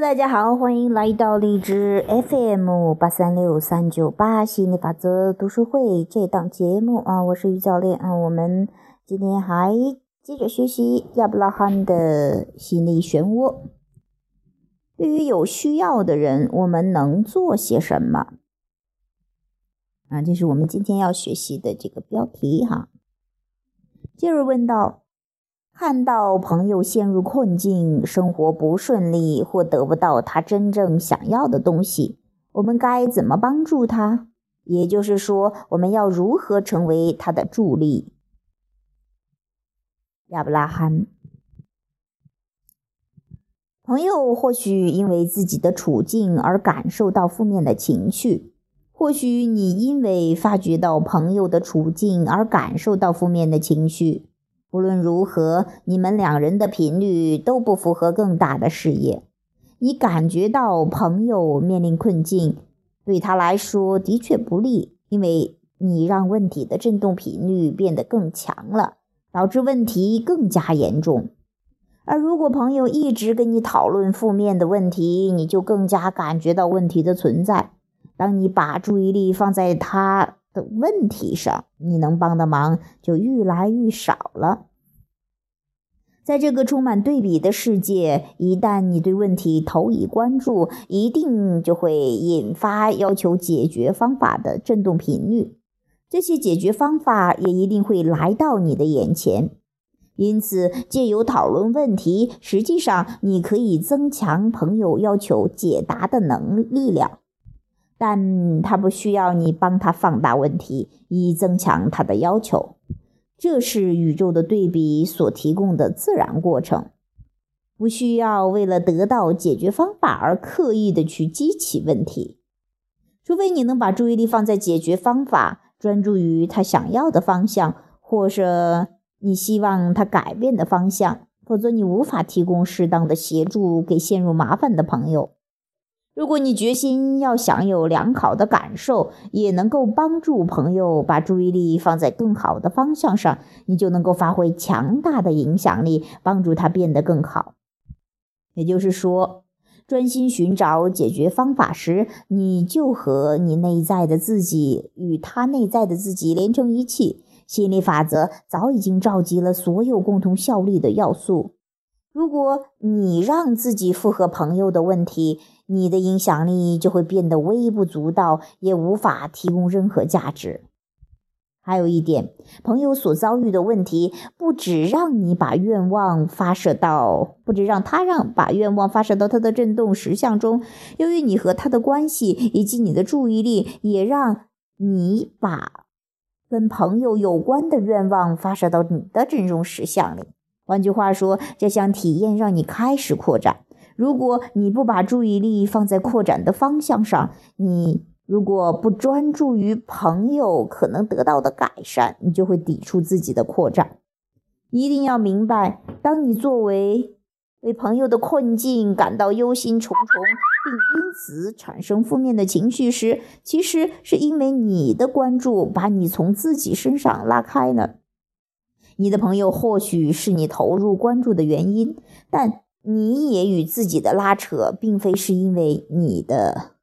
大家好，欢迎来到荔枝 FM 八三六三九八心理法则读书会这档节目啊，我是于教练啊，我们今天还接着学习亚伯拉罕的心理漩涡。对于有需要的人，我们能做些什么？啊，这是我们今天要学习的这个标题哈。接着问道。看到朋友陷入困境，生活不顺利，或得不到他真正想要的东西，我们该怎么帮助他？也就是说，我们要如何成为他的助力？亚伯拉罕，朋友或许因为自己的处境而感受到负面的情绪，或许你因为发觉到朋友的处境而感受到负面的情绪。无论如何，你们两人的频率都不符合更大的事业。你感觉到朋友面临困境，对他来说的确不利，因为你让问题的振动频率变得更强了，导致问题更加严重。而如果朋友一直跟你讨论负面的问题，你就更加感觉到问题的存在。当你把注意力放在他。的问题上，你能帮的忙就愈来愈少了。在这个充满对比的世界，一旦你对问题投以关注，一定就会引发要求解决方法的振动频率。这些解决方法也一定会来到你的眼前。因此，借由讨论问题，实际上你可以增强朋友要求解答的能力量。但他不需要你帮他放大问题，以增强他的要求。这是宇宙的对比所提供的自然过程，不需要为了得到解决方法而刻意的去激起问题。除非你能把注意力放在解决方法，专注于他想要的方向，或者你希望他改变的方向，否则你无法提供适当的协助给陷入麻烦的朋友。如果你决心要享有良好的感受，也能够帮助朋友把注意力放在更好的方向上，你就能够发挥强大的影响力，帮助他变得更好。也就是说，专心寻找解决方法时，你就和你内在的自己与他内在的自己连成一气。心理法则早已经召集了所有共同效力的要素。如果你让自己附和朋友的问题，你的影响力就会变得微不足道，也无法提供任何价值。还有一点，朋友所遭遇的问题，不止让你把愿望发射到，不止让他让把愿望发射到他的振动实像中。由于你和他的关系以及你的注意力，也让你把跟朋友有关的愿望发射到你的振动实像里。换句话说，这项体验让你开始扩展。如果你不把注意力放在扩展的方向上，你如果不专注于朋友可能得到的改善，你就会抵触自己的扩展。一定要明白，当你作为为朋友的困境感到忧心忡忡，并因此产生负面的情绪时，其实是因为你的关注把你从自己身上拉开了。你的朋友或许是你投入关注的原因，但你也与自己的拉扯，并非是因为你的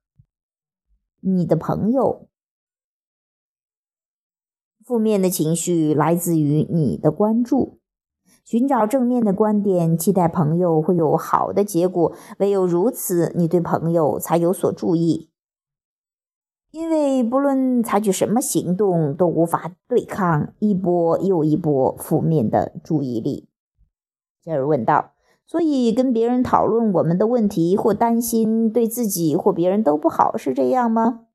你的朋友负面的情绪来自于你的关注。寻找正面的观点，期待朋友会有好的结果，唯有如此，你对朋友才有所注意。因为不论采取什么行动，都无法对抗一波又一波负面的注意力。杰尔问道：“所以跟别人讨论我们的问题或担心，对自己或别人都不好，是这样吗？”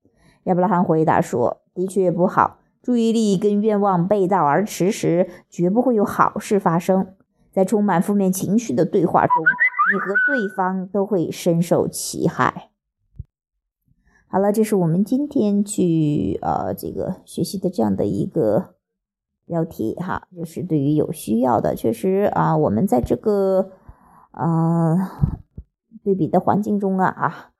亚伯拉罕回答说：“的确不好。注意力跟愿望背道而驰时，绝不会有好事发生。在充满负面情绪的对话中，你和对方都会深受其害。”好了，这是我们今天去呃这个学习的这样的一个标题哈，就是对于有需要的，确实啊，我们在这个嗯对比的环境中啊啊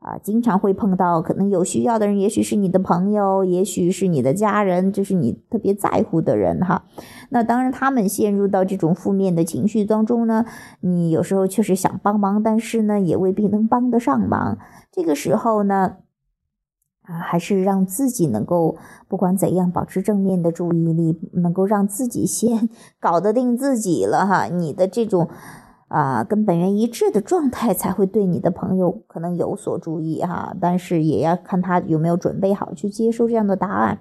啊，经常会碰到可能有需要的人，也许是你的朋友，也许是你的家人，就是你特别在乎的人哈。那当然，他们陷入到这种负面的情绪当中呢，你有时候确实想帮忙，但是呢，也未必能帮得上忙。这个时候呢，啊，还是让自己能够不管怎样保持正面的注意力，能够让自己先搞得定自己了哈。你的这种。啊，跟本源一致的状态才会对你的朋友可能有所注意哈，但是也要看他有没有准备好去接收这样的答案。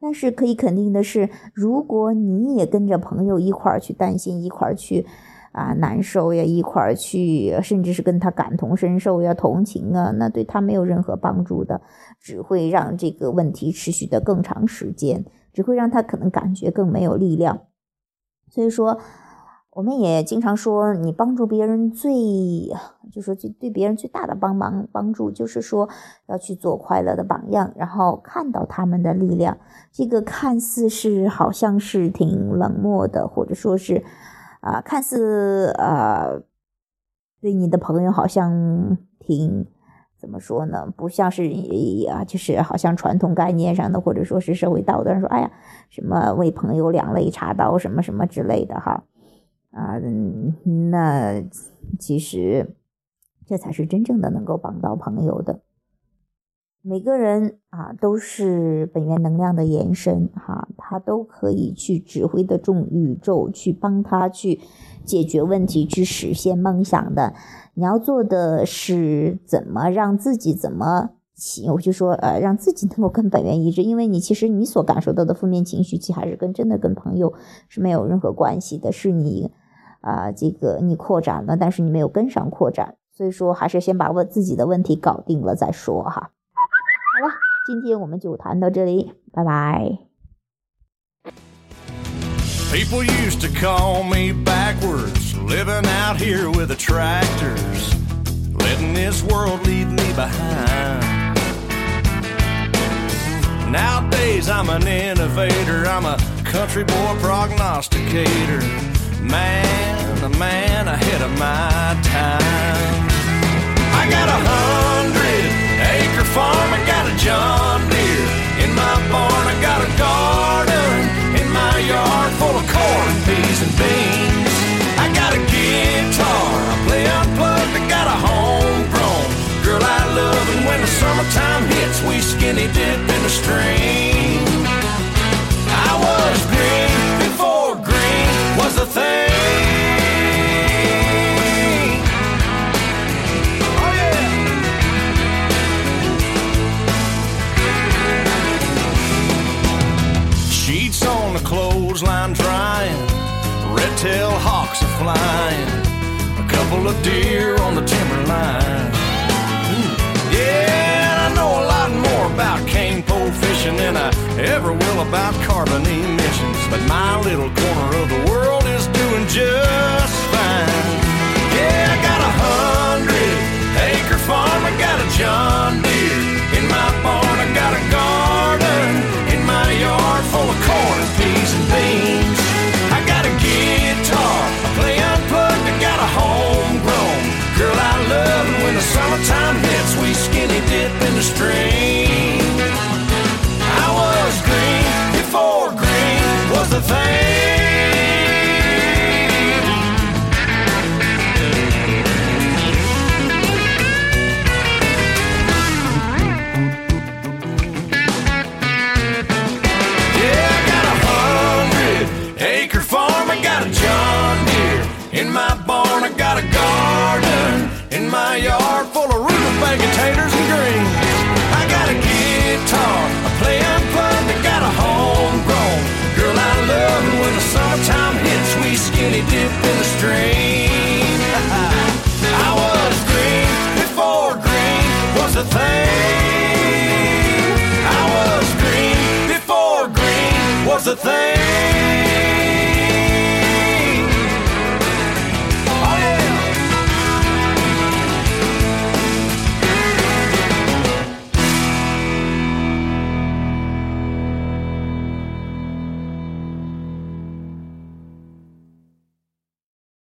但是可以肯定的是，如果你也跟着朋友一块儿去担心，一块儿去啊难受呀，一块儿去，甚至是跟他感同身受呀、同情啊，那对他没有任何帮助的，只会让这个问题持续的更长时间，只会让他可能感觉更没有力量。所以说。我们也经常说，你帮助别人最，就说最对别人最大的帮忙帮助，就是说要去做快乐的榜样，然后看到他们的力量。这个看似是好像是挺冷漠的，或者说是啊，看似啊，对你的朋友好像挺怎么说呢？不像是啊，就是好像传统概念上的，或者说是社会道德上说，哎呀，什么为朋友两肋插刀，什么什么之类的哈。啊，那其实这才是真正的能够帮到朋友的。每个人啊，都是本源能量的延伸，哈，他都可以去指挥的众宇宙，去帮他去解决问题，去实现梦想的。你要做的是怎么让自己怎么。起，我就说，呃，让自己能够跟本源一致，因为你其实你所感受到的负面情绪，其实还是跟真的跟朋友是没有任何关系的，是你，啊，这个你扩展了，但是你没有跟上扩展，所以说还是先把问自己的问题搞定了再说哈。好了，今天我们就谈到这里，拜拜。People used to call me backwards, living out here with the tractors, letting this world leave me behind. Nowadays I'm an innovator, I'm a country boy prognosticator. Man, a man ahead of my time. I got a hundred acre farm, I got a John Deere. In my barn, I got a garden. In my yard, full of corn, peas, and beans. I got a guitar, I play unplugged, I got a homegrown girl I love, and when the summertime hits, we skinny dip in the stream. Sheets on the clothesline drying, red tail hawks are flying, a couple of deer on the timberline. Hmm. Yeah, I know a lot more about cane pole fishing than I ever will about carbon emissions. But my little corner of the world a thing.